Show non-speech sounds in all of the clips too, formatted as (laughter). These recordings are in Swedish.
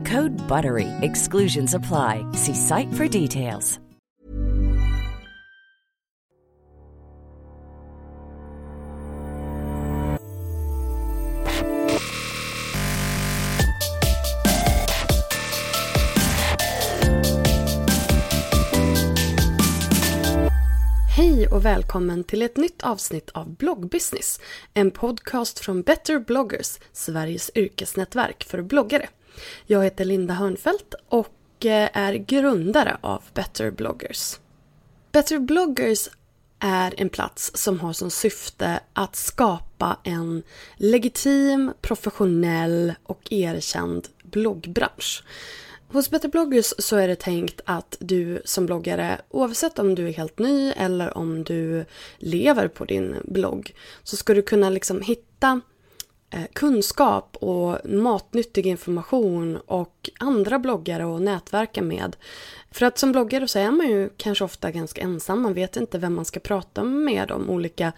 Code BUTTERY. Exclusions apply. See site for details. Hej och välkommen till ett nytt avsnitt av Bloggbusiness. En podcast från Better bloggers, Sveriges yrkesnätverk för bloggare. Jag heter Linda Hörnfeldt och eh, är grundare av Better bloggers. Better bloggers är en plats som har som syfte att skapa en legitim, professionell och erkänd bloggbransch. Hos Better bloggers så är det tänkt att du som bloggare, oavsett om du är helt ny eller om du lever på din blogg, så ska du kunna liksom hitta Eh, kunskap och matnyttig information och andra bloggare att nätverka med. För att som bloggare så är man ju kanske ofta ganska ensam. Man vet inte vem man ska prata med om olika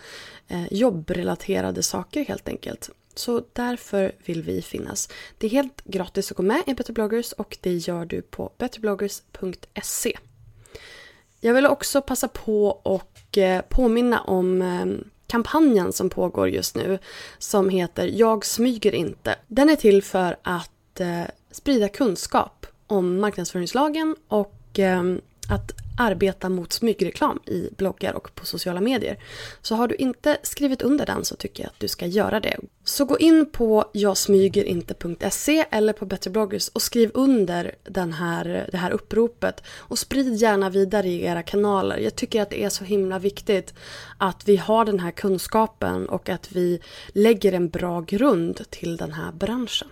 eh, jobbrelaterade saker helt enkelt. Så därför vill vi finnas. Det är helt gratis att gå med i Better bloggers och det gör du på betterbloggers.se. Jag vill också passa på och eh, påminna om ehm, kampanjen som pågår just nu som heter Jag smyger inte. Den är till för att eh, sprida kunskap om marknadsföringslagen och ehm, att arbeta mot smygreklam i bloggar och på sociala medier. Så har du inte skrivit under den så tycker jag att du ska göra det. Så gå in på jagsmygerinte.se eller på Better bloggers och skriv under den här, det här uppropet och sprid gärna vidare i era kanaler. Jag tycker att det är så himla viktigt att vi har den här kunskapen och att vi lägger en bra grund till den här branschen.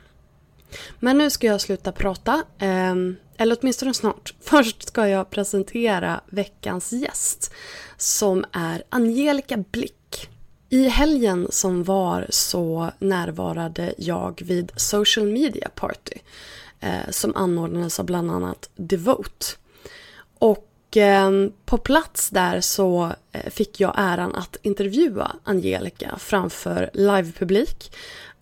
Men nu ska jag sluta prata. Ehm, eller åtminstone snart. (laughs) Först ska jag presentera veckans gäst som är Angelica Blick. I helgen som var så närvarade jag vid Social Media Party eh, som anordnades av bland annat Devote. Och ehm, på plats där så eh, fick jag äran att intervjua Angelica framför livepublik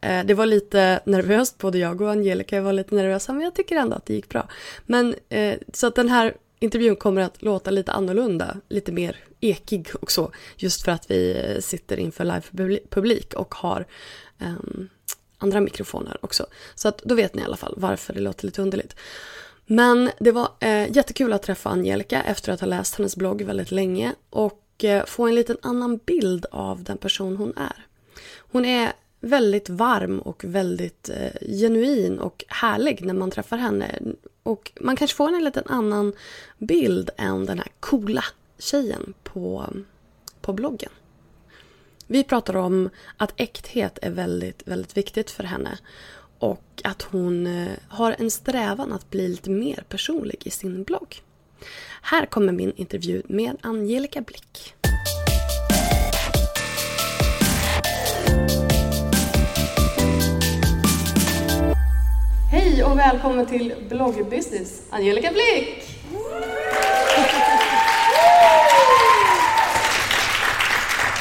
Eh, det var lite nervöst, både jag och Angelica var lite nervösa, men jag tycker ändå att det gick bra. Men eh, så att den här intervjun kommer att låta lite annorlunda, lite mer ekig och så. just för att vi eh, sitter inför live-publik och har um, andra mikrofoner också. Så att då vet ni i alla fall varför det låter lite underligt. Men det var eh, jättekul att träffa Angelica efter att ha läst hennes blogg väldigt länge och eh, få en liten annan bild av den person hon är. Hon är väldigt varm och väldigt eh, genuin och härlig när man träffar henne. Och man kanske får en liten annan bild än den här coola tjejen på, på bloggen. Vi pratar om att äkthet är väldigt, väldigt viktigt för henne. Och att hon eh, har en strävan att bli lite mer personlig i sin blogg. Här kommer min intervju med Angelica Blick. Hej och välkommen till Bloggbusiness, Angelica Blick! (laughs)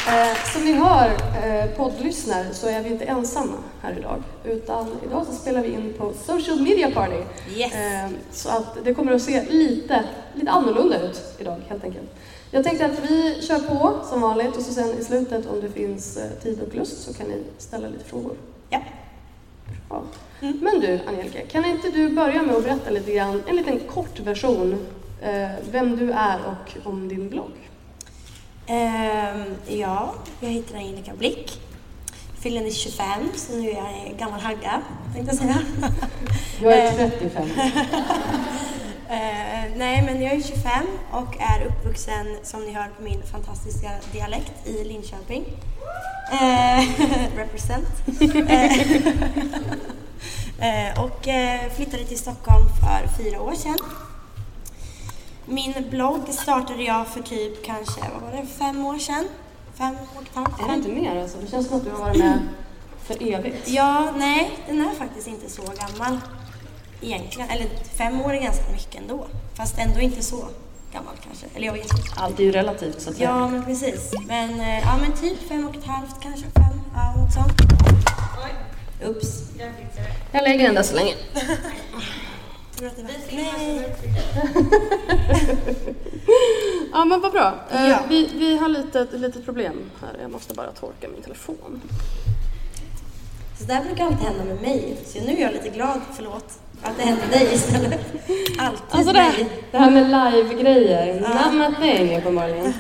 Eh, som ni hör, eh, poddlyssnare, så är vi inte ensamma här idag. Utan idag så spelar vi in på Social Media Party. Yes. Eh, så att det kommer att se lite, lite annorlunda ut idag helt enkelt. Jag tänkte att vi kör på som vanligt och så sen i slutet om det finns tid och lust så kan ni ställa lite frågor. Ja. Ja. Men du Angelica, kan inte du börja med att berätta lite grann, en liten kort version, eh, vem du är och om din blogg? Ehm, ja, jag heter Angelica Blick. Fyller ni 25, så nu är jag en gammal hagga, tänkte jag säga. Jag är 35. (laughs) Eh, nej, men jag är 25 och är uppvuxen, som ni hör på min fantastiska dialekt, i Linköping. Eh, (laughs) represent. Eh, (laughs) eh, och eh, flyttade till Stockholm för fyra år sedan. Min blogg startade jag för typ kanske, vad var det, fem år sedan? Fem och ett halvt? Är det inte mer alltså? Det känns som att du har varit med för evigt. Ja, nej, den är faktiskt inte så gammal egentligen. Eller fem år är ganska mycket ändå. Fast ändå inte så gammal kanske. Eller jag vet inte. Allt är ju relativt så att säga. Ja, men precis. Men, eh, ja, men typ fem och ett halvt kanske, fem, ja, något sånt. Ups. Jag lägger den där så länge. Nej. (laughs) Ja men vad bra. Eh, Ja. vi, vi har lite, ett litet problem här. Jag måste bara torka min telefon. Så det här brukar alltid hända med mig. Så nu är jag lite glad, förlåt, att det hände dig istället. Alltid Alltså det, mig. det här med live-grejer, not my thing uppenbarligen.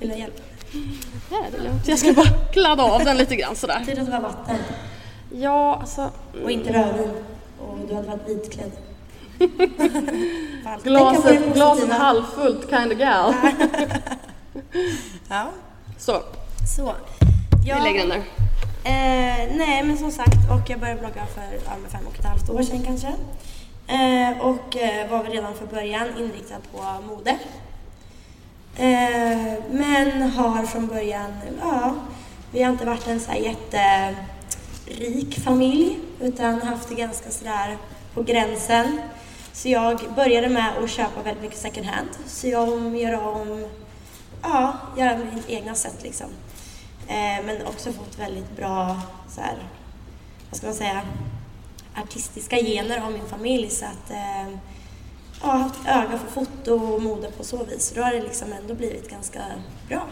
Vill du ha hjälp? Nej, det är lugnt. Jag ska bara kladda av den lite grann sådär. Tur att det var vatten Ja, alltså. och inte rödvin. Och du hade varit vitklädd. (laughs) Glaset, glaset halvfullt kind of gal. (laughs) Ja, Så, så. vi lägger den där. Eh, nej, men som sagt, och jag började blogga för ja, fem och ett halvt år sedan kanske. Eh, och eh, var väl redan från början inriktad på mode. Eh, men har från början, ja, vi har inte varit en så här jätterik familj utan haft det ganska sådär på gränsen. Så jag började med att köpa väldigt mycket second hand, sy om, göra om, ja, göra mitt egna sätt liksom. Eh, men också fått väldigt bra, så här, vad ska man säga, artistiska gener av min familj. Så att eh, ja, haft öga för foto och mode på så vis. Då har det liksom ändå blivit ganska bra.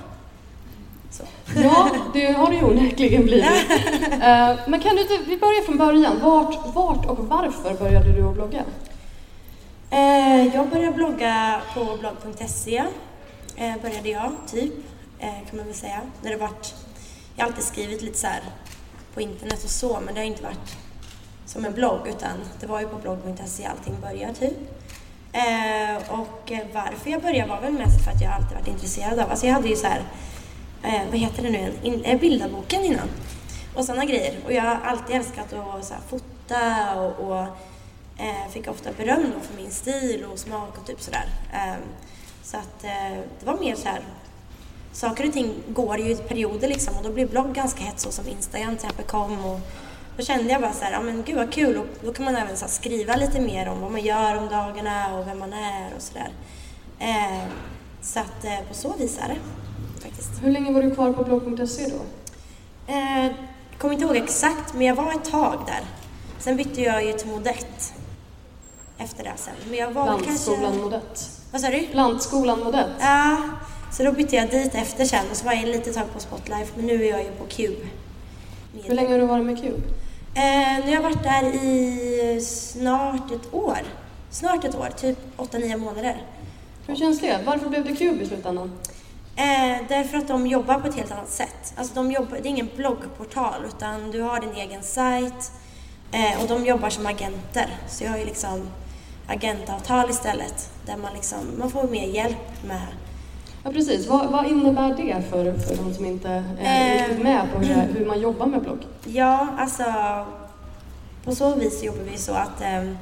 Så. Ja, det har det ju onekligen blivit. (laughs) Eh, Men kan du inte, vi börjar från början. Vart, vart och varför började du att blogga? Eh, jag började blogga på blogg.se. Eh, började jag, typ, Eh, kan man väl säga. När det varit, jag har alltid skrivit lite så här på internet och så, men det har inte varit som en blogg, utan det var ju på blogg.se allting började, typ. Eh, och varför jag började var väl mest för att jag alltid varit intresserad av, alltså jag hade ju så här, eh, vad heter det nu, in, eh, bildarboken innan. Och sådana grejer. Och jag har alltid älskat att så här, fota och, och eh, fick ofta beröm för min stil och smak och typ sådär. Eh, så att eh, det var mer så här, saker och ting går ju i perioder liksom och då blir blogg ganska hett så som Instagram till exempel kom och då kände jag bara så här, ja men gud vad kul och då kan man även så skriva lite mer om vad man gör om dagarna och vem man är och sådär. Eh, så att eh, på så vis är det faktiskt. Hur länge var du kvar på blogg.se då? Eh, kommer inte ihåg exakt, men jag var ett tag där. Sen bytte jag ju till Modett efter det sen. Men jag var väl Lantskolan kanske... Modett. Vad sa du? Lantskolan Modett? Ja, så då bytte jag dit efter sen och så var jag en litet tag på Spotlife, men nu är jag ju på Cube. Hur länge har du varit med Cube? Eh, nu har jag varit där i snart ett år. Snart ett år, typ 8-9 månader. Hur känns det? Varför blev det Cube i slutändan? Eh, därför att de jobbar på ett helt annat sätt. Alltså de jobbar, det är ingen bloggportal utan du har din egen sajt eh, och de jobbar som agenter. Så jag har ju liksom agentavtal istället där man, liksom, man får mer hjälp med Ja precis, vad, vad innebär det för, för de som inte är Eh. riktigt med på hur, hur man jobbar med blogg? Ja, alltså på så vis jobbar vi så att eh,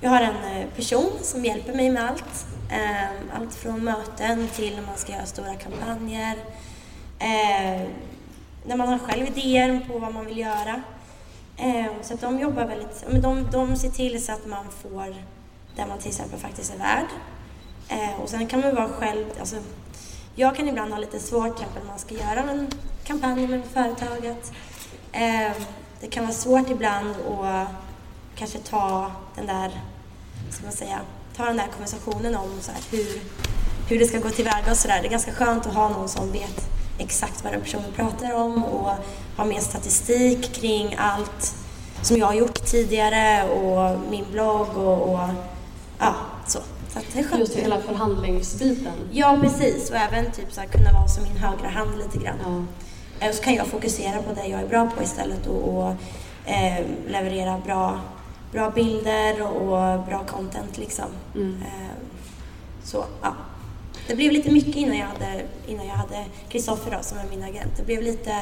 jag har en eh, person som hjälper mig med allt. Eh, allt från möten till när man ska göra stora kampanjer. Eh, när man har själv idéer på vad man vill göra. Eh, så att de jobbar väldigt, men de, de ser till så att man får det man till exempel faktiskt är värd. Eh, och sen kan man vara själv, alltså jag kan ibland ha lite svårt till exempel när man ska göra en kampanj med företaget. Eh, det kan vara svårt ibland att kanske ta den där, ska man säga, ta den där konversationen om så här, hur, hur det ska gå tillväga och sådär. Det är ganska skönt att ha någon som vet exakt vad den personen pratar om och ha mer statistik kring allt som jag har gjort tidigare och min blogg och, och ja, så. det är skönt. Just hela förhandlingsbiten. Ja, precis. Och även typ så här, kunna vara som min högra hand lite grann. Ja. Eh, så kan jag fokusera på det jag är bra på istället och, och eh, leverera bra, bra bilder och, och bra content liksom. Mm. Eh, så, ja. Det blev lite mycket innan jag hade, innan jag hade Kristoffer som är min agent. Det blev lite,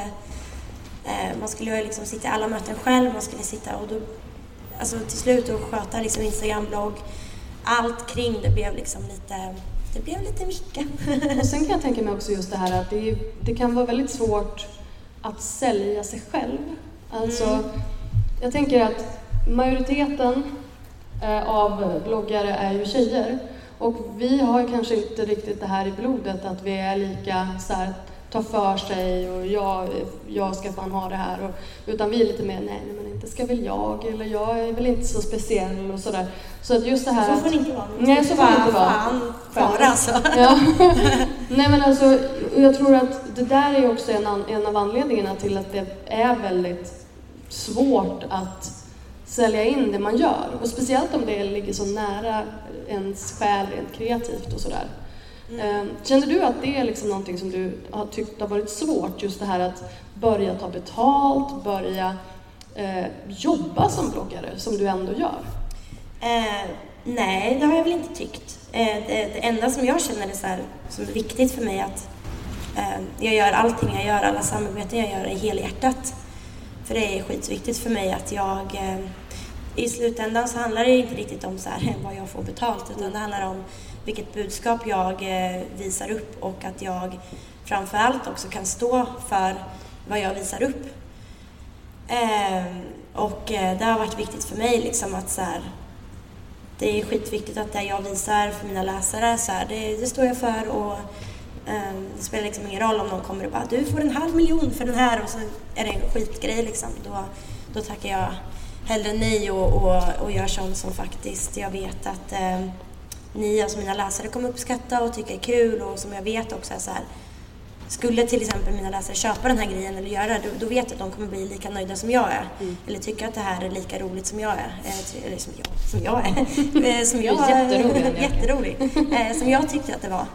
eh, man skulle ju liksom sitta i alla möten själv, man skulle sitta och då, alltså till slut och sköta liksom Instagram-blogg, allt kring det blev liksom lite det blev lite mycket. och sen kan jag tänka mig också just det här att det, det kan vara väldigt svårt att sälja sig själv. Alltså, mm. jag tänker att majoriteten eh, av bloggare är ju tjejer och vi har kanske inte riktigt det här i blodet att vi är lika så här, ta för sig och jag, jag ska fan ha det här. Och, utan vi är lite mer, nej men inte ska väl jag eller jag är väl inte så speciell och sådär. Så att just det här Så får inte vara. Nej, så får det inte vara. Fan, fara alltså. (laughs) Ja. nej men alltså, jag tror att det där är också en, en av anledningarna till att det är väldigt svårt att sälja in det man gör. Och speciellt om det ligger så nära ens själ rent kreativt och sådär. Mm. Känner du att det är liksom någonting som du har tyckt har varit svårt, just det här att börja ta betalt, börja eh, jobba som bloggare, som du ändå gör? Eh, nej, det har jag väl inte tyckt. Eh, det, det, enda som jag känner är så här, som är viktigt för mig att eh, jag gör allting jag gör, alla samarbeten jag gör är helhjärtat. För det är skitviktigt för mig att jag eh, i slutändan så handlar det inte riktigt om så här, (laughs) vad jag får betalt utan det handlar om vilket budskap jag eh, visar upp och att jag framförallt också kan stå för vad jag visar upp. Ehm, och eh, det har varit viktigt för mig liksom att så här, det är skitviktigt att det jag visar för mina läsare, så här, det, det, står jag för och ehm, det spelar liksom ingen roll om någon kommer och bara du får en halv miljon för den här och så är det en skitgrej liksom. Då, då tackar jag hellre nej och, och, och gör sånt som faktiskt jag vet att eh, ni, alltså mina läsare, kommer uppskatta och tycka är kul och som jag vet också är så här, skulle till exempel mina läsare köpa den här grejen eller göra det, då, då vet jag att de kommer bli lika nöjda som jag är. Mm. Eller tycka att det här är lika roligt som jag är. Eh, eller som jag, som jag är. (laughs) Eh, som jag, jätterolig. jätterolig. Eh, som jag tyckte att det var.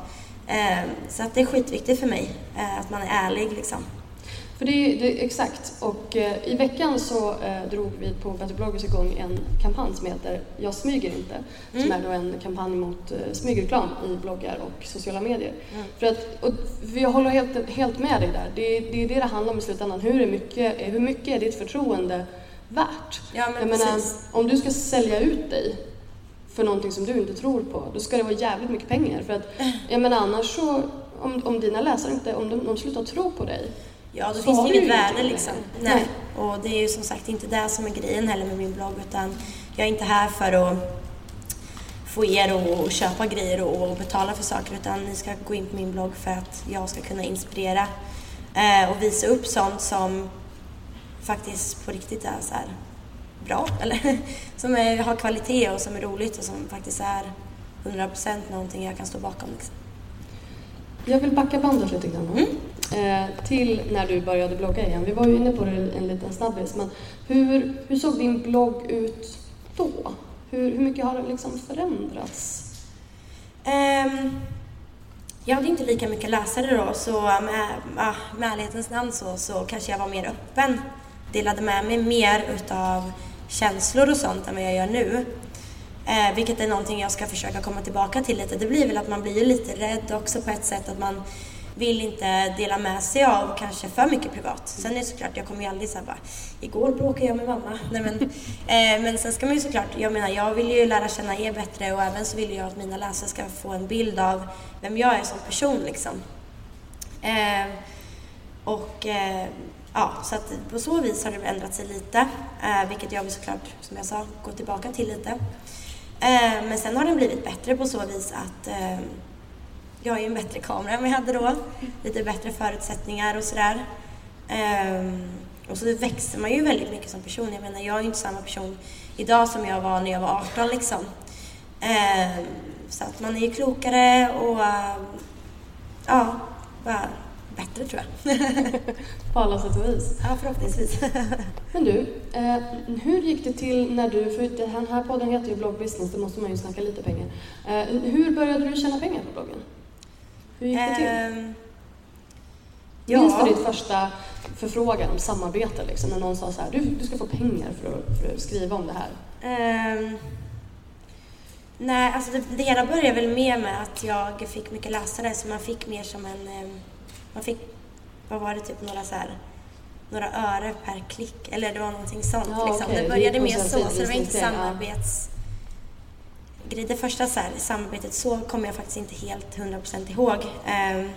Så att det är skitviktigt för mig att man är ärlig liksom. För det är, det är exakt. Och eh, i veckan så eh, drog vi på Better bloggers igång en kampanj som heter Jag smyger inte. Mm. Som är då en kampanj mot eh, smygreklam i bloggar och sociala medier. Mm. För att, och jag håller helt, helt med dig där. Det, det är det det handlar om i slutändan. Hur, är mycket, hur mycket är ditt förtroende värt? Ja, men jag menar, om du ska sälja ut dig för någonting som du inte tror på, då ska det vara jävligt mycket pengar. För att, jag menar annars så, om, om dina läsare inte, om de, de slutar tro på dig, Ja, då så finns det inget värde liksom. Nej. Nej. Och det är ju som sagt inte det som är grejen heller med min blogg utan jag är inte här för att få er att köpa grejer och betala för saker utan ni ska gå in på min blogg för att jag ska kunna inspirera eh, och visa upp sånt som faktiskt på riktigt är så bra (laughs) eller som är, har kvalitet och som är roligt och som faktiskt är 100% någonting jag kan stå bakom. Liksom. Jag vill backa bandet lite grann. Mm. Eh, till när du började blogga igen. Vi var ju inne på det en liten snabbis, men hur, hur såg din blogg ut då? Hur, hur mycket har den liksom förändrats? Um, jag hade inte lika mycket läsare då, så med, med ärlighetens namn så, så kanske jag var mer öppen. Delade med mig mer utav känslor och sånt än vad jag gör nu. Eh, vilket är någonting jag ska försöka komma tillbaka till lite. Det blir väl att man blir lite rädd också på ett sätt att man vill inte dela med sig av kanske för mycket privat. Sen är det såklart, jag kommer ju aldrig säga bara igår bråkade jag med mamma. Nej, men, (laughs) eh, men sen ska man ju såklart, jag menar jag vill ju lära känna er bättre och även så vill jag att mina läsare ska få en bild av vem jag är som person liksom. Eh, och eh, ja, så att på så vis har det ändrat sig lite, eh, vilket jag vill såklart, som jag sa, gå tillbaka till lite. Eh, men sen har den blivit bättre på så vis att eh, jag har ju en bättre kamera än vad jag hade då. Lite bättre förutsättningar och sådär. Um, och så växer man ju väldigt mycket som person. Jag menar, jag är ju inte samma person idag som jag var när jag var 18 liksom. Um, så att man är ju klokare och uh, ja, bara bättre tror jag. (laughs) På alla sätt och vis? Ja, förhoppningsvis. (laughs) Men du, eh, hur gick det till när du, för den här podden heter ju Blogg Business, då måste man ju snacka lite pengar. Eh, hur började du tjäna pengar på bloggen? Hur gick det till? Um, ja. Minns du ditt första förfrågan om samarbete, liksom, när någon sa så här, du, du ska få pengar för att, för att skriva om det här? Um, nej, alltså det, det hela började väl mer med att jag fick mycket läsare, så man fick mer som en um, man fick, vad var det, typ några så här, några öre per klick, eller det var någonting sånt. Ja, liksom. okay. Det började mer så, så det var inte samarbets... Det första så här, samarbetet så kommer jag faktiskt inte helt 100% ihåg. Ehm,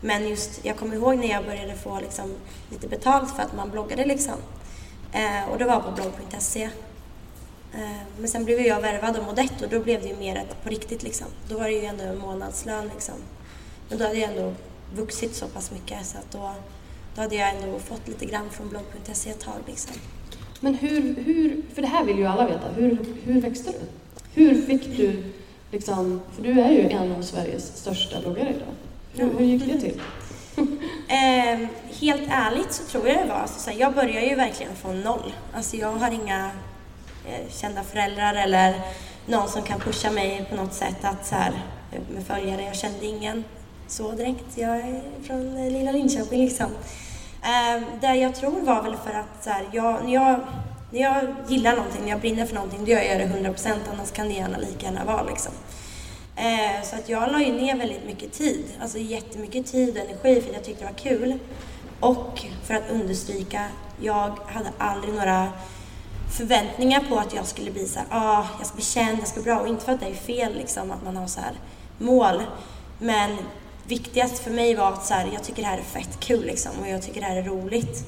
men just, jag kommer ihåg när jag började få liksom, lite betalt för att man bloggade liksom. Ehm, och det var på blogg.se. Ehm, men sen blev jag värvad av Modetto och då blev det ju mer på riktigt liksom. Då var det ju ändå en månadslön liksom. Men då hade jag ändå vuxit så pass mycket så att då, då hade jag ändå fått lite grann från blogg.se ett tag. Liksom. Men hur, hur, för det här vill ju alla veta, hur, hur växte du? Hur fick du, liksom, för du är ju en av Sveriges största bloggare idag. Hur, hur gick det till? (laughs) eh, helt ärligt så tror jag det var, alltså, jag började ju verkligen från noll. Alltså jag har inga eh, kända föräldrar eller någon som kan pusha mig på något sätt att så här, eh, med följare, jag kände ingen så direkt. Jag är från eh, lilla Linköping liksom. Eh, det jag tror var väl för att så här, jag, när, jag, när jag gillar någonting, när jag brinner för någonting, då gör jag det 100% annars kan det gärna lika gärna vara liksom. Eh, så att jag la ju ner väldigt mycket tid, alltså jättemycket tid och energi för att jag tyckte det var kul. Och för att understryka, jag hade aldrig några förväntningar på att jag skulle bli så här, ah, jag ska bli känd, jag ska bli bra. Och inte för att det är fel liksom, att man har så här mål. Men viktigast för mig var att så här, jag tycker det här är fett kul liksom, och jag tycker det här är roligt.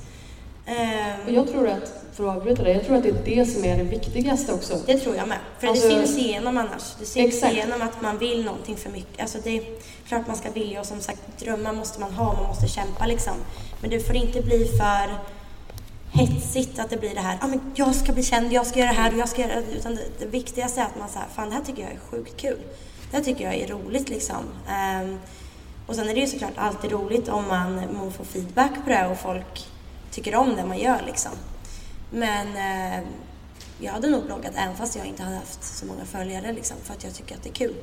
Och jag tror att, för att avbryta det, jag tror att det är det som är det viktigaste också. Det tror jag med. För alltså, det syns igenom annars. Det syns exakt. igenom att man vill någonting för mycket. Alltså det är klart man ska vilja och som sagt drömmar måste man ha, man måste kämpa liksom. Men det får inte bli för hetsigt att det blir det här, ah, men jag ska bli känd, jag ska göra det här och jag ska göra det. Utan det, det viktigaste är att man säger, fan det här tycker jag är sjukt kul. Det här tycker jag är roligt liksom. Um, och sen är det ju såklart alltid roligt om man, man får feedback på det och folk tycker om det man gör liksom. Men eh, jag hade nog bloggat även fast jag inte hade haft så många följare liksom, för att jag tycker att det är kul.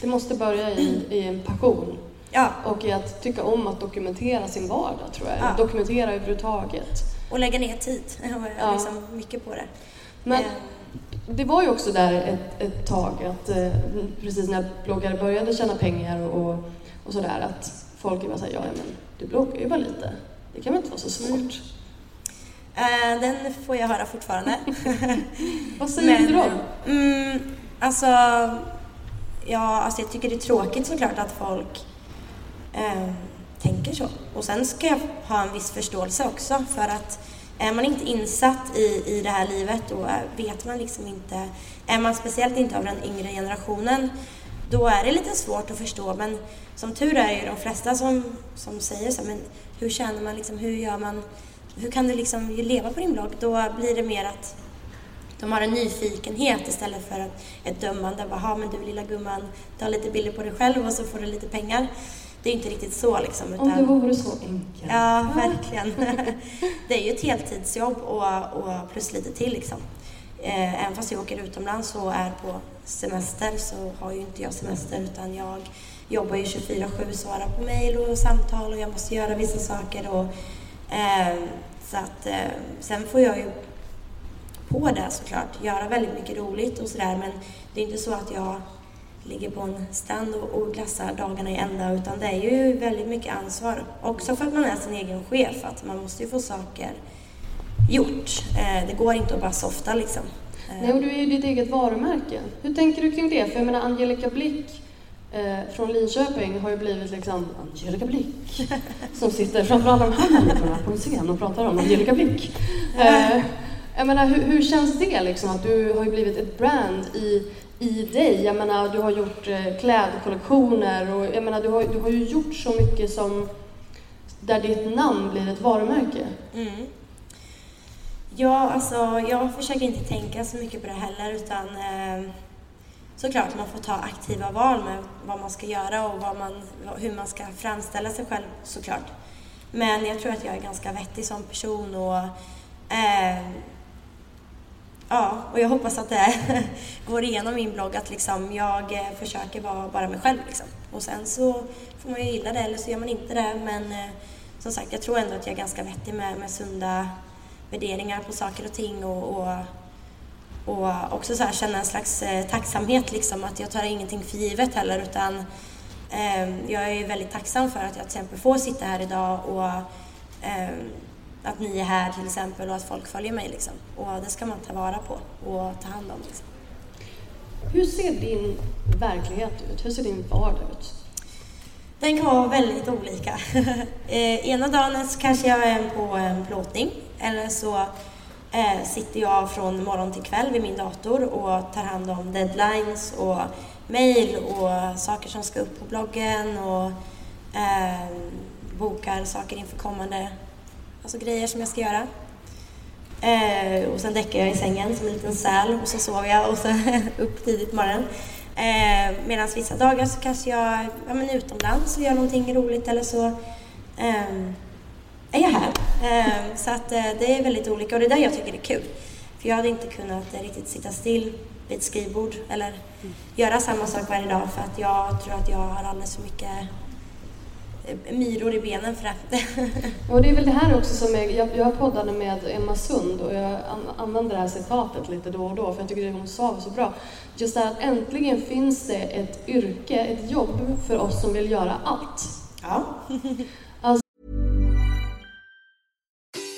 Det måste börja i, i en passion. Ja. Och i att tycka om att dokumentera sin vardag tror jag. Ja. Dokumentera överhuvudtaget. Och lägga ner tid. (laughs) ja. liksom mycket på det. Men eh. det var ju också där ett, ett tag att eh, precis när bloggare började tjäna pengar och och sådär att folk bara såhär, ja men du bloggar ju bara lite. Det kan väl inte vara så svårt? Uh, den får jag höra fortfarande. (laughs) Vad säger men, du då? Mm, alltså, ja, alltså jag tycker det är tråkigt såklart att folk uh, tänker så. Och sen ska jag ha en viss förståelse också för att är man inte insatt i, i det här livet då vet man liksom inte, är man speciellt inte av den yngre generationen då är det lite svårt att förstå. Men som tur är ju de flesta som, som säger så, men hur känner man liksom, hur gör man, hur kan du liksom leva på din blogg? Då blir det mer att de har en nyfikenhet istället för ett dömande. Jaha, men du lilla gumman, har lite bilder på dig själv och så får du lite pengar. Det är inte riktigt så liksom. Utan, Om det vore så enkelt. Ja, verkligen. (laughs) det är ju ett heltidsjobb och, och plus lite till liksom. Eh, även fast jag åker utomlands och är på semester så har ju inte jag semester utan jag jobbar ju 24-7, svarar på mejl och samtal och jag måste göra vissa saker. Och, eh, så att, eh, sen får jag ju på det såklart göra väldigt mycket roligt och sådär men det är inte så att jag ligger på en stand och, och glassar dagarna i ända utan det är ju väldigt mycket ansvar. Också för att man är sin egen chef, att man måste ju få saker gjort. Eh, det går inte att bara softa liksom. Nej, och du är ju ditt eget varumärke. Hur tänker du kring det? För jag menar Angelica Blick eh, från Linköping har ju blivit liksom Angelica Blick som sitter framför alla de här människorna på en scen och pratar om Angelica Blick. Eh, jag menar, hur, hur, känns det liksom att du har ju blivit ett brand i, i dig? Jag menar, du har gjort eh, klädkollektioner och jag menar, du har, du har ju gjort så mycket som där ditt namn blir ett varumärke? Mm. Ja, alltså jag försöker inte tänka så mycket på det heller utan eh, såklart man får ta aktiva val med vad man ska göra och vad man, hur man ska framställa sig själv såklart. Men jag tror att jag är ganska vettig som person och eh, Ja, och jag hoppas att det (laughs) går igenom min blogg att liksom jag eh, försöker vara bara mig själv. Liksom. Och sen så får man ju gilla det eller så gör man inte det. Men eh, som sagt, jag tror ändå att jag är ganska vettig med, med sunda värderingar på saker och ting och, och, och också så här känna en slags eh, tacksamhet liksom att jag tar ingenting för givet heller utan eh, jag är väldigt tacksam för att jag till exempel får sitta här idag och eh, att ni är här till exempel och att folk följer mig liksom. Och det ska man ta vara på och ta hand om. Liksom. Hur ser din verklighet ut? Hur ser din vardag ut? Den kan vara väldigt olika. (laughs) eh, ena dagen så kanske jag är på en plåtning eller så Eh, sitter jag från morgon till kväll vid min dator och tar hand om deadlines och mejl och saker som ska upp på bloggen och eh, bokar saker inför kommande alltså grejer som jag ska göra. Eh, och sen däckar jag i sängen som en liten säl och så sover jag och så (laughs) upp tidigt på morgonen. Eh, Medan vissa dagar så kanske jag är ja, men utomlands och gör någonting roligt eller så eh, är jag här. Eh, så att eh, det är väldigt olika och det är där jag tycker det är kul. För jag hade inte kunnat eh, riktigt sitta still vid ett skrivbord eller mm. göra samma sak varje dag för att jag tror att jag har alldeles för mycket myror i benen för det. (laughs) och det är väl det här också som är, jag, jag poddade med Emma Sund och jag använder det här citatet lite då och då för jag tycker det hon sa så bra. Just det här att äntligen finns det ett yrke, ett jobb för oss som vill göra allt. Ja. (laughs)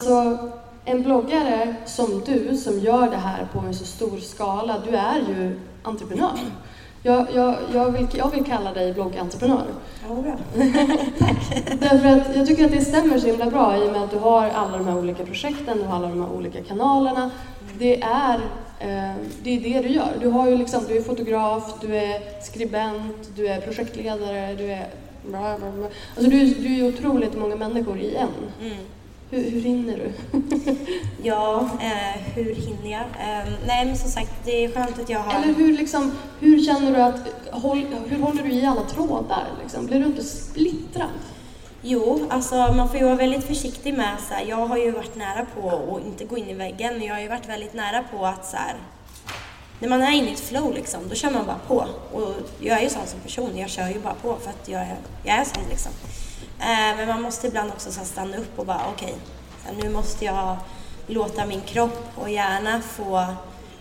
Alltså, en bloggare som du som gör det här på en så stor skala, du är ju entreprenör. Jag, jag, jag, vill, jag vill kalla dig bloggentreprenör. Ja. Tack. (laughs) Därför att jag tycker att det stämmer så himla bra i och med att du har alla de här olika projekten, du har alla de här olika kanalerna. Det är, eh, det, är det du gör. Du, har ju liksom, du är fotograf, du är skribent, du är projektledare, du är... Alltså du, du är otroligt många människor i en. Mm. Hur, hur hinner du? (laughs) ja, eh, hur hinner jag? Eh, nej, men som sagt, det är skönt att jag har... Eller hur, liksom, hur känner du att... Håll, hur håller du i alla trådar? Liksom? Blir du inte splittrad? Jo, alltså man får ju vara väldigt försiktig med så här, Jag har ju varit nära på att inte gå in i väggen, men jag har ju varit väldigt nära på att så här, när man är inne i ett flow liksom, då kör man bara på. Och jag är ju sån som person, jag kör ju bara på för att jag är, jag är sån liksom. Eh, men man måste ibland också stanna upp och bara okej, okay, nu måste jag låta min kropp och hjärna få,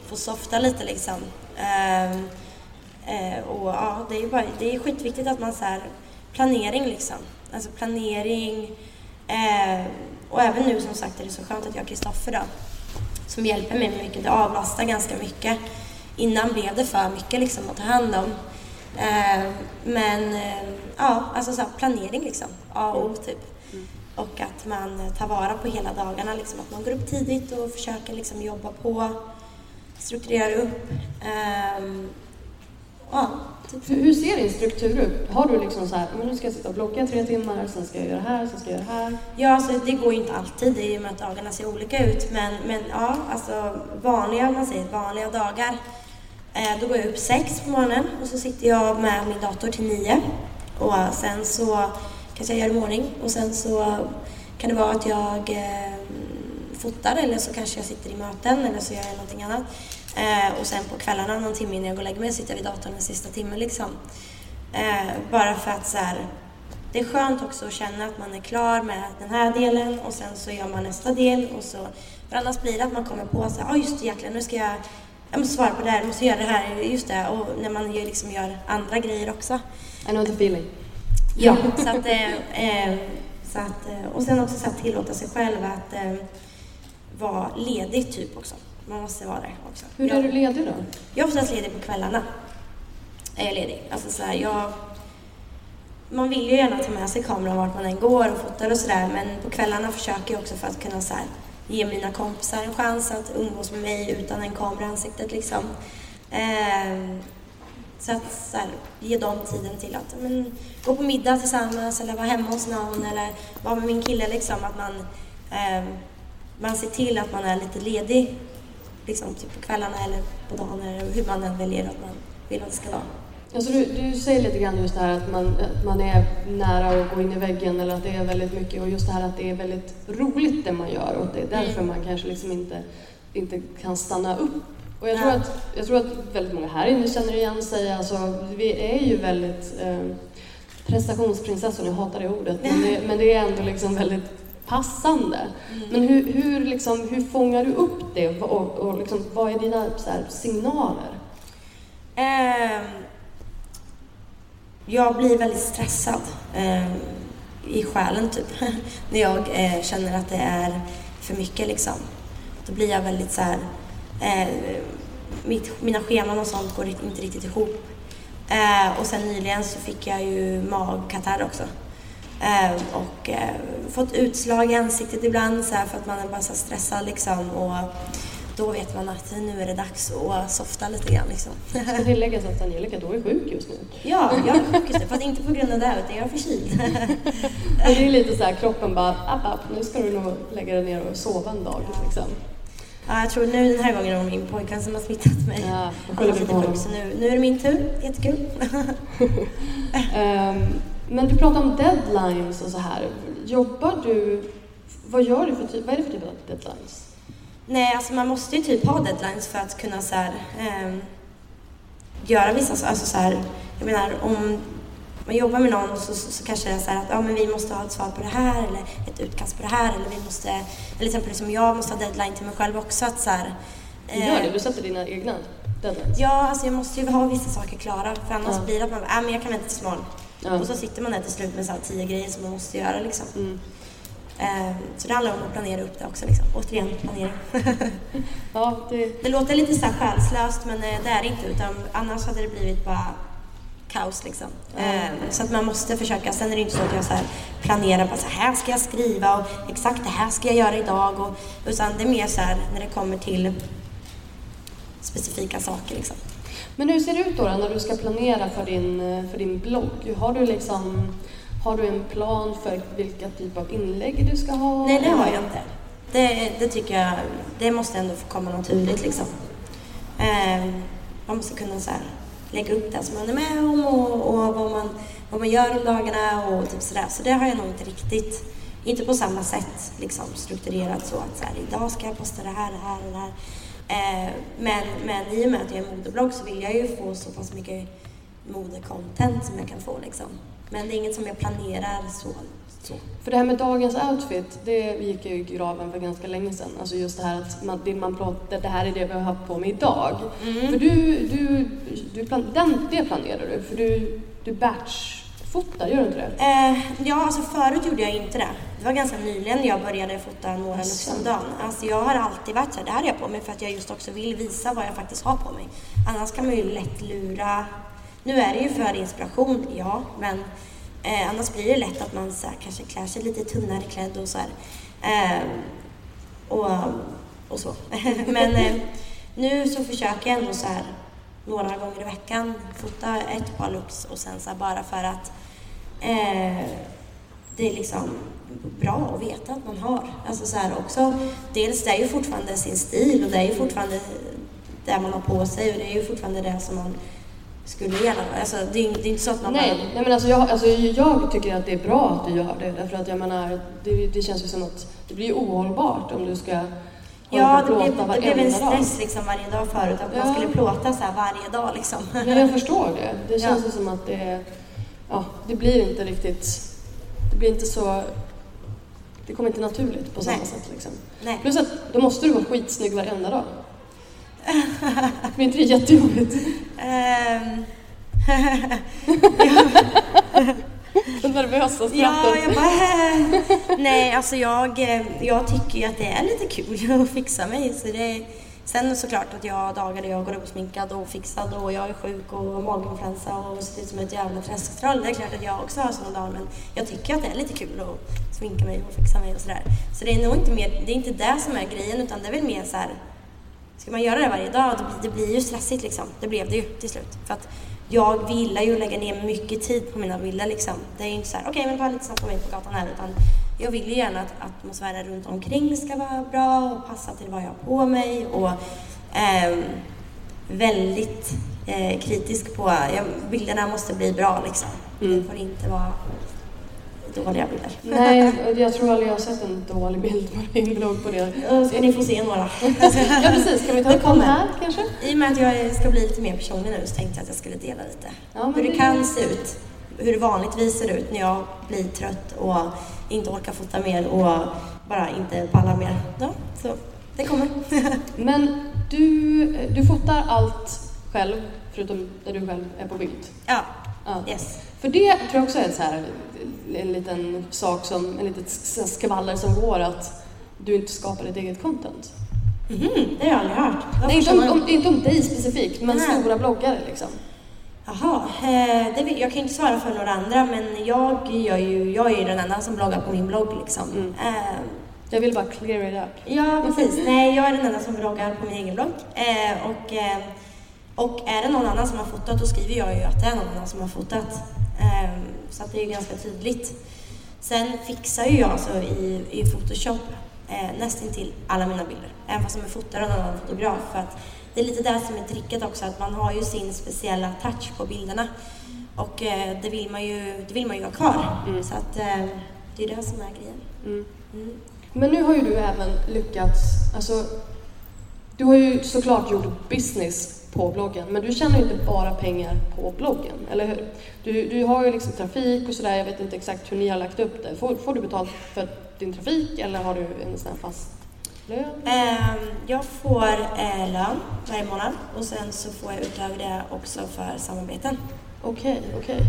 få softa lite liksom. Ehm, eh, och ja, det är bara, det är skitviktigt att man så här, planering liksom. Alltså planering. Eh, och även nu som sagt är det så skönt att jag har Kristoffer då, som hjälper mig mycket. Det avlastar ganska mycket. Innan blev det för mycket liksom att ta hand om. Eh, men eh, ja, alltså så planering liksom. A och O typ. Och att man tar vara på hela dagarna, liksom, att man går upp tidigt och försöker liksom, jobba på, strukturera upp. Ehm, ja, typ. Hur, hur ser din struktur ut? Har du liksom så här, men nu ska jag sitta och blogga tre timmar, sen ska jag göra det här, sen ska jag göra det här? Ja, alltså, det går ju inte alltid i och med att dagarna ser olika ut. Men, men ja, alltså vanliga, man säger vanliga dagar. Eh, då går jag upp sex på morgonen och så sitter jag med min dator till nio. Och sen så kanske jag gör i ordning och sen så kan det vara att jag eh, fotar eller så kanske jag sitter i möten eller så gör jag någonting annat. Eh, och sen på kvällarna någon timme innan jag går och lägger mig sitter jag vid datorn den sista timmen liksom. Bara för att så här, det är skönt också att känna att man är klar med den här delen och sen så gör man nästa del och så för annars blir det att man kommer på så ja ah, just det jäklar nu ska jag jag måste svara på det här, jag måste göra det här, just det. Och när man liksom gör andra grejer också. I know the feeling. Ja, så att, eh, eh, så att, eh, och sen också så att tillåta sig själv att eh, vara ledig typ också. Man måste vara det också. Hur är du ledig då? Jag är oftast ledig på kvällarna. Är jag ledig. Alltså så här, jag, man vill ju gärna ta med sig kameran vart man än går och fotar och sådär men på kvällarna försöker jag också för att kunna så här, ge mina kompisar en chans att umgås med mig utan en kamera i ansiktet liksom. Eh, så att så här, ge dem tiden till att men, gå på middag tillsammans eller vara hemma hos någon eller vara med min kille liksom. Att man, eh, man ser till att man är lite ledig liksom, typ på kvällarna eller på dagen eller hur man än väljer att man vill att det ska vara. Alltså du, du säger lite grann just det här att man, att man är nära att gå in i väggen eller att det är väldigt mycket och just det här att det är väldigt roligt det man gör och det är därför mm. man kanske liksom inte, inte kan stanna upp. Och jag tror, att, jag tror att väldigt många här inne känner igen sig. Alltså, vi är ju väldigt eh, prestationsprinsessor, jag hatar det ordet, men det, (laughs) men det är ändå liksom väldigt passande. Mm. Men hur, hur, liksom, hur fångar du upp det och, och, liksom, vad är dina här, signaler? Um jag blir väldigt stressad eh, i själen typ. (laughs) När jag eh, känner att det är för mycket liksom. Då blir jag väldigt så här, eh, mitt, mina scheman och sånt går inte riktigt ihop. Eh, och sen nyligen så fick jag ju magkatarr också. Eh, och eh, fått utslag i ansiktet ibland så här, för att man är bara så stressad liksom. Och, då vet man att nu är det dags att softa lite grann. Liksom. Ska tilläggas att Angelica då är sjuk just nu. Ja, jag är sjuk just nu. Fast inte på grund av det, utan jag är förkyld. (laughs) det är lite så här, kroppen bara, app, app, nu ska du nog lägga dig ner och sova en dag. Liksom. Ja, jag tror nu den här gången är det min pojkvän som har smittat mig. Ja, Han är lite sjuk, så nu, nu är det min tur. Jättekul. um, (laughs) men du pratar om deadlines och så här. Jobbar du, vad gör du för typ, vad är det för typ av deadlines? Nej, alltså man måste ju typ ha deadlines för att kunna så här, eh, göra vissa saker. Alltså så här, jag menar om man jobbar med någon så, så, så kanske det är så att ja, men vi måste ha ett svar på det här eller ett utkast på det här eller vi måste, eller till exempel som jag måste ha deadline till mig själv också att så här, eh, gör det? Du sätter dina egna deadlines? Ja, alltså jag måste ju ha vissa saker klara för annars ja. blir det att man, äh, men jag kan vänta tills imorgon. Ja. Och så sitter man där till slut med så här tio grejer som man måste göra liksom. Mm. Ehm, så det handlar om att planera upp det också. Liksom. Återigen, planering. (laughs) ja, det... det låter lite så här själslöst men eh, det är det inte utan annars hade det blivit bara kaos liksom. Mm. Så att man måste försöka. Sen är det inte så att jag så här planerar bara så här ska jag skriva och exakt det här ska jag göra idag. Och, utan det är mer så här när det kommer till specifika saker liksom. Men hur ser det ut då, då när du ska planera för din, eh, för din blogg? Har du liksom har du en plan för vilka typ av inlägg du ska ha? Nej, det har jag inte. Det, det tycker jag, det måste ändå få komma naturligt liksom. Eh, man måste kunna så här, lägga upp det som man är med om och, och vad, man, vad man gör om dagarna och typ sådär. Så det har jag nog inte riktigt, inte på samma sätt liksom strukturerat så att så här, idag ska jag posta det här, det här och det här. Eh, men, men i och med att jag är modeblogg så vill jag ju få så pass mycket modecontent som jag kan få liksom. Men det är inget som jag planerar så. så. För det här med dagens outfit, det gick ju i graven för ganska länge sedan. Alltså just det här att man, man pratar, det här är det vi har haft på mig idag. Mm. För du, du, du plan, den, det planerar du, för du, du batchfotar, gör du inte det? Eh, ja, alltså förut gjorde jag inte det. Det var ganska nyligen jag började fota några looks om dagen. Alltså jag har alltid varit så här, det här har jag på mig för att jag just också vill visa vad jag faktiskt har på mig. Annars kan man ju lätt lura nu är det ju för inspiration, ja, men eh, annars blir det lätt att man så här, kanske klär sig lite tunnare klädd och så här. Eh, och, och så. (laughs) men eh, nu så försöker jag ändå så här några gånger i veckan fota ett par looks och sen så här, bara för att eh, det är liksom bra att veta att man har. Alltså så här också, dels det är ju fortfarande sin stil och det är ju fortfarande det man har på sig och det är ju fortfarande det som man skulle gärna... Alltså det är, det är inte så att man Nej, bara... nej men alltså jag, alltså jag tycker att det är bra att du gör det därför att jag menar, det, det känns ju som att det blir ohållbart om du ska Ja, det blev, plåta det blev en dag. stress liksom varje dag förut att Ja. man skulle plåta så här varje dag liksom. Ja, jag förstår det. Det känns Ja. ju som att det, ja, det blir inte riktigt, det blir inte så, det kommer inte naturligt på samma Nej. sätt liksom. Nej. Plus att då måste du vara skitsnygg varenda dag. (laughs) Blir inte det jättejobbigt? (laughs) Den nervösa skrattet. Ja, jag bara... (laughs) Nej, alltså jag, eh, jag tycker ju att det är lite kul (laughs) att fixa mig. Så det, sen såklart att jag har dagar där jag går uppsminkad och fixad och jag är sjuk och har maginfluensa och ser ut som ett jävla träsktroll. Det är klart att jag också har sådana dagar men jag tycker att det är lite kul att sminka mig och fixa mig och sådär. Så det är nog inte, mer, det är inte det som är grejen utan det är väl mer så här. Ska man göra det varje dag, det blir ju stressigt liksom. Det blev det ju till slut. För att jag gillar ju lägga ner mycket tid på mina bilder liksom. Det är ju inte så här, okej men ta lite snabbt på mig på gatan här. Utan jag vill ju gärna att atmosfären runt omkring ska vara bra och passa till vad jag har på mig. Och ehm, väldigt eh, kritisk på, ja, bilderna måste bli bra liksom. Det får inte vara dåliga bilder. Nej, (laughs) jag tror aldrig jag har sett en dålig bild på din blogg på det. Ska ni få se några. Ja precis, ska vi ta dem kommer. här kanske? I och med att jag ska bli lite mer personlig nu så tänkte jag att jag skulle dela lite. Ja, hur det det- kan se ut. Hur det vanligtvis ser ut när jag blir trött och inte orkar fota mer och bara inte pallar mer. Ja, så det kommer. (laughs) Men du, du fotar allt själv, förutom när du själv är på bild? ja, Ja. yes. För det tror jag också är så här, en liten sak som, en litet skvaller som går att du inte skapar ditt eget content. Mhm, det har jag aldrig hört. Nej, inte om, om, inte om dig specifikt, men Nej. stora bloggare liksom. Jaha, eh, det jag kan inte svara för några andra men jag, gör ju, jag är ju den enda som bloggar på min blogg liksom. Mm. Eh, Jag vill bara clear it up. Ja, precis. Nej, jag är den enda som bloggar på min egen blogg. Eh, och, eh, och är det någon annan som har fotat, då skriver jag ju att det är någon annan som har fotat. Eh, så att det är ju ganska tydligt. Sen fixar ju jag alltså i, i Photoshop eh, nästintill alla mina bilder. Även fast de är fotade av någon annan fotograf. För att det är lite det som är tricket också, att man har ju sin speciella touch på bilderna. Och eh, det, vill man ju, det vill man ju ha kvar. Så att eh, det är det som är grejen. Mm. Mm. Men nu har ju du även lyckats, alltså, du har ju såklart gjort business på bloggen, men du tjänar ju inte bara pengar på bloggen, eller hur? Du, du har ju liksom trafik och sådär, jag vet inte exakt hur ni har lagt upp det. Får, får du betalt för din trafik eller har du en sån här fast lön? Ehm, jag får eh, lön varje månad och sen så får jag utöver det också för samarbeten. Okej, okej.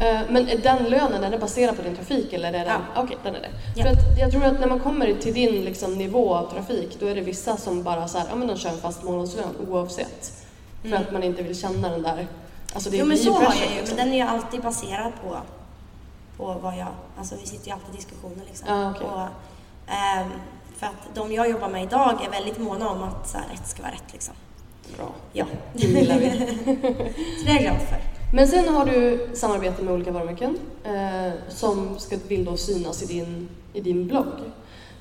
Eh, Men är den lönen, är den baserad på din trafik eller är den? Ja. Okej, den är det. Ja. För att jag tror att när man kommer till din liksom, nivå av trafik, då är det vissa som bara så här, ja men de kör en fast månadslön oavsett. För att man inte vill känna den där, alltså det Mm. Jo men så har jag ju, liksom. men den är ju alltid baserad på, på vad jag, alltså vi sitter ju alltid i diskussioner liksom. Ja, okej. och, ehm, för att de jag jobbar med idag är väldigt måna om att så här, rätt ska vara rätt liksom. Bra. Ja. Det gillar vi. (laughs) så det är jag glad för. Men sen har du samarbete med olika varumärken eh, som ska, vill då synas i din, i din blogg.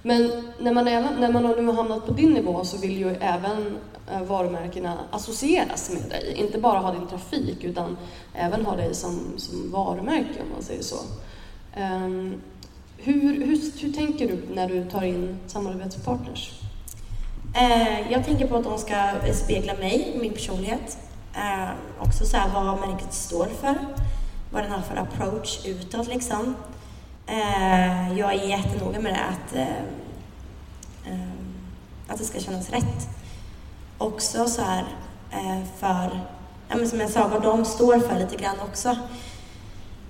Men när man, även, när man nu har hamnat på din nivå så vill ju även eh, varumärkena associeras med dig. Inte bara ha din trafik utan även ha dig som, som varumärke om man säger så. Um, hur, hur, hur tänker du när du tar in samarbetspartners? Eh, jag tänker på att de ska spegla mig, min personlighet. Eh, också så här vad märket står för. Vad den har för approach utåt liksom. Eh, jag är jättenoga med det att, eh, eh, att det ska kännas rätt. Också så här eh, för, ja, men som jag sa, vad de står för lite grann också.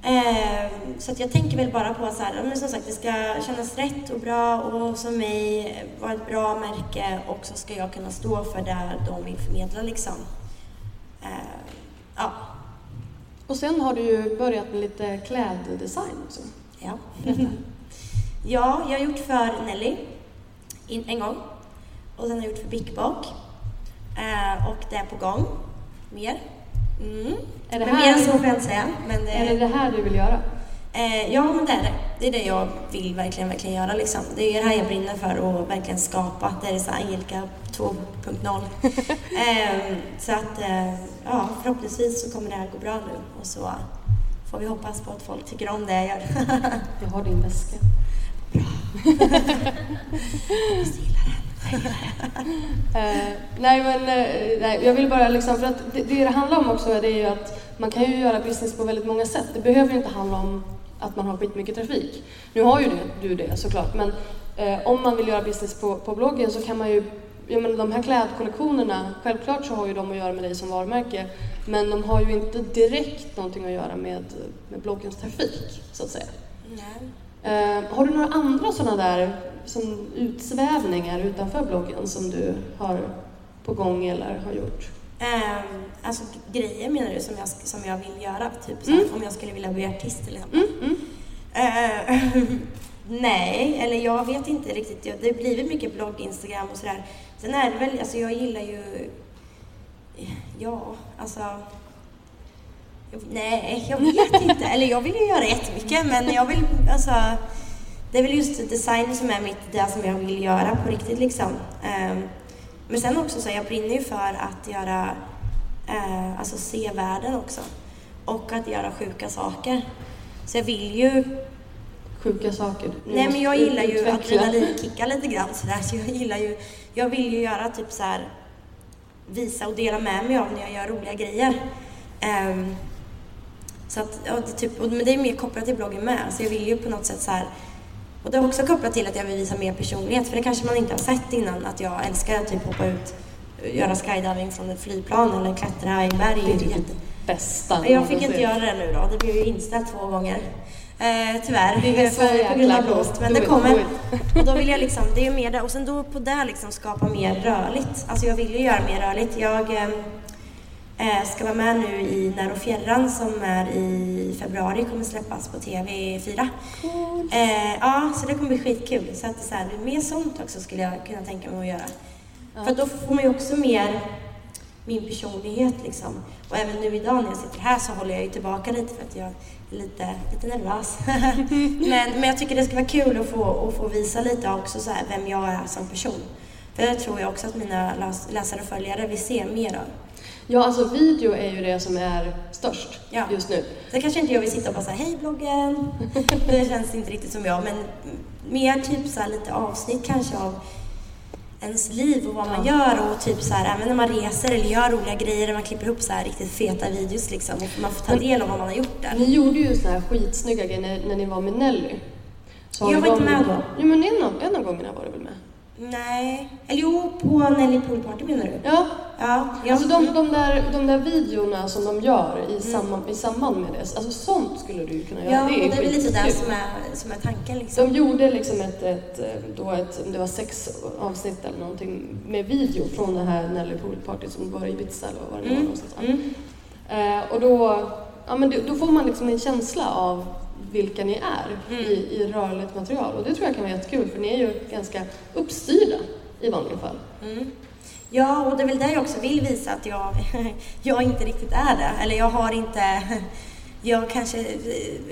Eh, så att jag tänker väl bara på att så här, men som sagt, det ska kännas rätt och bra och som mig vara ett bra märke och så ska jag kunna stå för det de vill förmedla liksom. Eh, ja. Och sen har du ju börjat med lite kläddesign också. Ja, (laughs) Ja, jag har gjort för Nelly en gång. Och sen har jag gjort för Big Bock. Eh, och det är på gång. Mer. Mm. Är det men här... mer än så får jag inte säga. Men det... Är det det här du vill göra? Eh, ja, men det är det. Det är det jag vill verkligen, verkligen göra. Liksom. Det är det här jag brinner för att verkligen skapa. Det är så Angelica 2.0. (laughs) eh, så att, eh, ja, förhoppningsvis så kommer det här gå bra nu. Och så får vi hoppas på att folk tycker om det jag gör. (laughs) jag har din väska. Bra. jag gillar den. uh, (laughs) nej men uh, nej, jag vill bara liksom, för att det, det det handlar om också det är ju att man kan ju göra business på väldigt många sätt. Det behöver inte handla om att man har skitmycket trafik. Nu har ju du det såklart, men uh, om man vill göra business på, på bloggen så kan man ju Ja, men de här klädkollektionerna, självklart så har ju de att göra med dig som varumärke, men de har ju inte direkt någonting att göra med, med bloggens trafik, så att säga. Nej. har du några andra sådana där som utsvävningar utanför bloggen som du har på gång eller har gjort? Um, alltså grejer menar du som jag, som jag vill göra? Typ mm. om jag skulle vilja bli artist till exempel? Mm, mm. Uh, (laughs) nej, eller jag vet inte riktigt. Det har blivit mycket blogg, Instagram och sådär. Sen är det väl, alltså jag gillar ju, ja, alltså Nej, jag vet inte. Eller jag vill ju göra jättemycket, men jag vill, alltså det är väl just design som är mitt, det som jag vill göra på riktigt liksom. Um, men sen också så jag brinner ju för att göra, uh, alltså se världen också. Och att göra sjuka saker. Så jag vill ju... Sjuka saker? Nej men jag gillar ju att adrenalinkicka lite grann sådär. Så jag gillar ju, jag vill ju göra typ så här, visa och dela med mig av när jag gör roliga grejer. Um, så att, ja, det, typ, men det är mer kopplat till bloggen med. Så jag vill ju på något sätt så här och det är också kopplat till att jag vill visa mer personlighet, för det kanske man inte har sett innan, att jag älskar att typ hoppa ut, göra skydiving från ett flygplan eller klättra i berg. Det är typ jätte... bästa Jag fick inte göra det nu då, det blev ju inställt två gånger. Eh, tyvärr, det är så på grund av blåst, men det kommer. Och då vill jag liksom, det är mer det, och sen då på det liksom skapa mer rörligt. Alltså jag vill ju göra mer rörligt. Jag, eh, eh, ska vara med nu i När och fjärran som är i februari, kommer släppas på TV4. Cool. Eh, ja, så det kommer bli skitkul. Så att så här, mer sånt också skulle jag kunna tänka mig att göra. Ja. För då får man ju också mer min personlighet liksom. Och även nu idag när jag sitter här så håller jag ju tillbaka lite för att jag lite, lite nervös. (laughs) men, men jag tycker det ska vara kul att få, att få visa lite också så här, vem jag är som person. För det tror jag också att mina läsare och följare vill se mer av. Ja, alltså video är ju det som är störst ja. just nu. Så kanske inte jag vill sitta och bara säga hej bloggen. (laughs) det känns inte riktigt som jag, men mer typ så lite avsnitt kanske av ens liv och vad man gör och typ så här, även när man reser eller gör roliga grejer, man klipper ihop så här riktigt feta videos liksom och man får ta del av vad man har gjort där. Ni gjorde ju så här skitsnygga grejer när, när ni var med Nelly. Så jag var inte med då. Jo men en av, en av gångerna var du väl med? Nej, eller jo, på Nelly Pool Party menar du? Ja. Ja. Alltså de, de, där, de där videorna som de gör i, mm. samband, i samband med det, alltså sånt skulle du kunna göra. Ja, det är, det är väl lite det som är, som är tanken liksom. De gjorde liksom ett, ett, då ett, det var sex avsnitt eller någonting med video från det här Nelly Pool Party som var i Ibiza eller vad det mm. var någonstans. Mm. Eh, och då, ja men då får man liksom en känsla av vilka ni är mm. i, i rörligt material. Och det tror jag kan vara jättekul för ni är ju ganska uppstyrda i vanliga fall. Mm. Ja, och det är väl det jag också vill visa att jag, (laughs) jag inte riktigt är det. Eller jag har inte, (laughs) jag kanske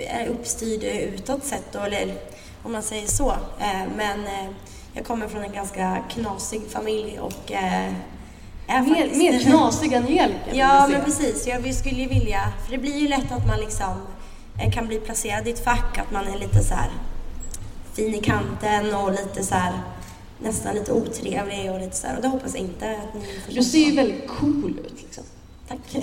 är uppstyrd utåt sett eller om man säger så. Eh, men eh, jag kommer från en ganska knasig familj och eh, är mer, faktiskt... mer (laughs) knasig än Angelica? Ja, men precis. Jag skulle ju vilja, för det blir ju lätt att man liksom kan bli placerad i ett fack, att man är lite så här fin i kanten och lite så här nästan lite otrevlig och lite så här, och det hoppas jag inte att ni Du ser ju väldigt cool ut liksom. Tack. (laughs)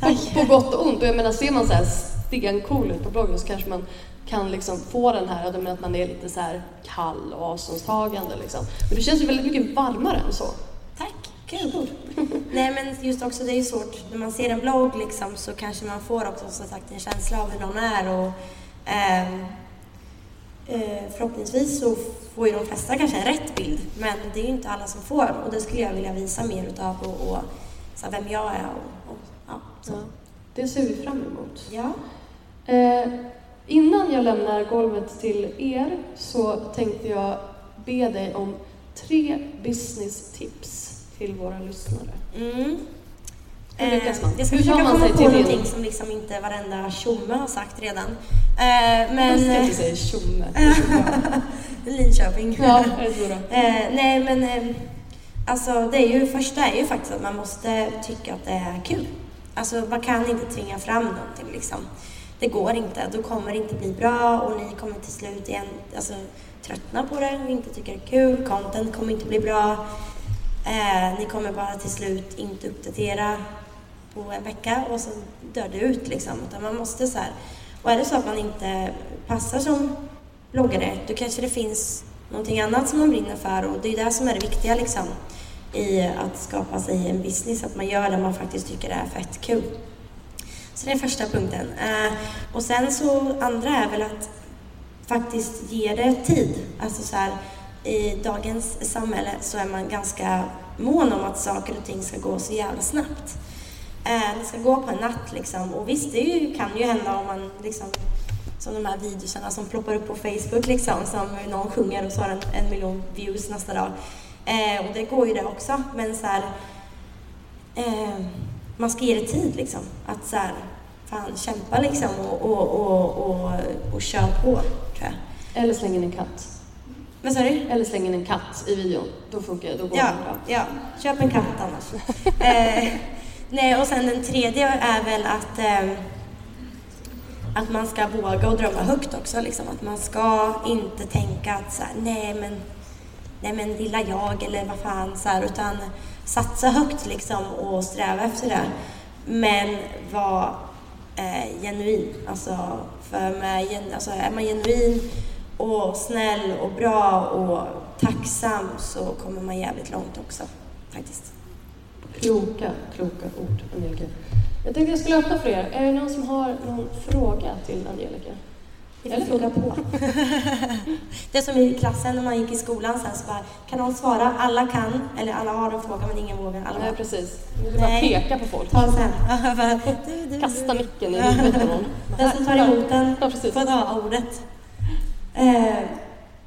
Tack. På, på, gott och ont. Och jag menar, ser man så här stencool ut på bloggen så kanske man kan liksom få den här, att man är lite så här kall och avståndstagande liksom. Men du känns ju väldigt mycket varmare än så. Tack. Kul. Nej men just också det är ju svårt, när man ser en blogg liksom så kanske man får också som sagt en känsla av hur någon är och eh, eh, förhoppningsvis så får ju de flesta kanske en rätt bild men det är ju inte alla som får och det skulle jag vilja visa mer utav och, och så vem jag är och, och ja, så. Ja. Det ser vi fram emot. Ja. Eh, innan jag lämnar golvet till er så tänkte jag be dig om tre business-tips till våra lyssnare. Mm. Hur lyckas man? Eh, Jag ska försöka komma på någonting som liksom inte varenda tjomme har sagt redan. Eh, men... Jag ska inte säga tjomme. (laughs) Linköping. Ja, det tror (laughs) jag. eh, nej men eh, alltså det är ju första är ju faktiskt att man måste tycka att det är kul. Alltså man kan inte tvinga fram någonting liksom. Det går inte, då kommer det inte bli bra och ni kommer till slut igen, alltså, tröttna på det och inte tycka det är kul. Content kommer inte bli bra. Eh, ni kommer bara till slut inte uppdatera på en vecka och så dör det ut liksom. Utan man måste så här. Och är det så att man inte passar som bloggare, då kanske det finns någonting annat som man brinner för och det är det som är det viktiga liksom i att skapa sig en business, att man gör det man faktiskt tycker är fett kul. Så det är första punkten. Eh, och sen så andra är väl att faktiskt ge det tid. Alltså så här, i dagens samhälle så är man ganska mån om att saker och ting ska gå så jävla snabbt. Eh, det ska gå på en natt liksom. Och visst, det ju, kan ju hända om man liksom som de här videorna som ploppar upp på Facebook liksom, som någon sjunger och så har den en miljon views nästa dag. Eh, och det går ju det också, men så här, eh, man ska ge det tid liksom. Att så här, fan kämpa liksom och, och, och, och, och kör på, tror jag. Eller släng in en katt. Vad sa du? Eller släng in en katt i videon. Då funkar det, då går Ja, det bra. ja, köp en katt annars. (laughs) eh, nej, och sen den tredje är väl att, eh, att man ska våga och drömma högt också. Liksom. Att man ska inte tänka att så här, nej men, nej men lilla jag eller vad fan så här, utan satsa högt liksom och sträva efter det. Men var eh, genuin. Alltså, för med, alltså, är man genuin och snäll och bra och tacksam så kommer man jävligt långt också faktiskt. Kloka, kloka ord, Angelica. Jag tänkte jag skulle öppna för er. Är det någon som har någon fråga till Angelica? Får fråga på. (laughs) det är som i klassen när man gick i skolan sen så bara, kan någon svara? Alla kan, eller alla har en fråga men ingen vågar. Alla Nej, har. precis. Du bara Nej. peka på folk. Ta sen. (laughs) Bara, Kasta micken i huvudet på någon. (laughs) Den som tar emot den Ja, precis. får ta ordet. Eh,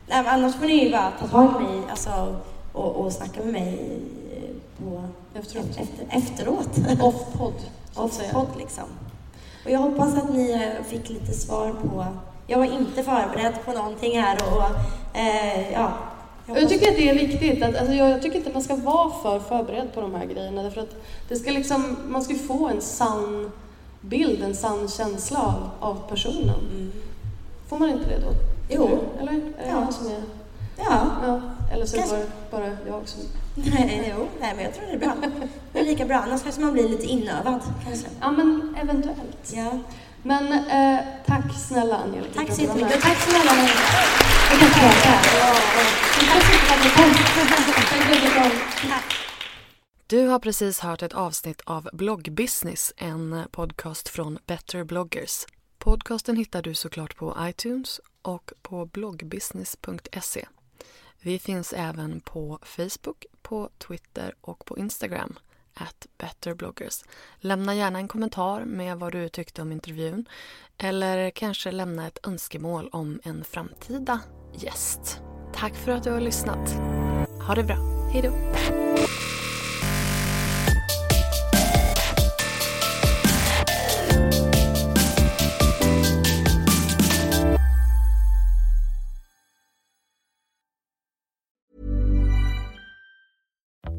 annars får ni ju bara ta tag i mig alltså, och, och snacka med mig på, Efteråt. Efter, efteråt. Off-podd. Off-podd liksom. Och jag hoppas att ni eh, fick lite svar på... Jag var inte förberedd på någonting här och eh, ja. Och Jag tycker att det är viktigt. Att, alltså jag, jag tycker inte att man ska vara för förberedd på de här grejerna. Därför att det ska liksom, man ska få en sann bild, en sann känsla av, av personen. Får man inte det då? Jo. Eller? Är det Ja. jag som är... Ja. Ja. Eller så är det bara, bara jag som... Nej, jo, nej, men jag tror det är bra. Det är lika bra, annars kanske man blir lite inövad. Kanske. Ja, men eventuellt. Ja. Men eh, tack snälla Angelica. Tack så jättemycket. tack snälla ni. Jag kan prata här. Tack så mycket för att ni kom. Tack för att du kom. Du har precis hört ett avsnitt av Bloggbusiness, en podcast från Better bloggers. Podcasten hittar du såklart på iTunes och på bloggbusiness.se. Vi finns även på Facebook, på Twitter och på Instagram, at betterbloggers. Lämna gärna en kommentar med vad du tyckte om intervjun eller kanske lämna ett önskemål om en framtida gäst. Tack för att du har lyssnat. Ha det bra. Hej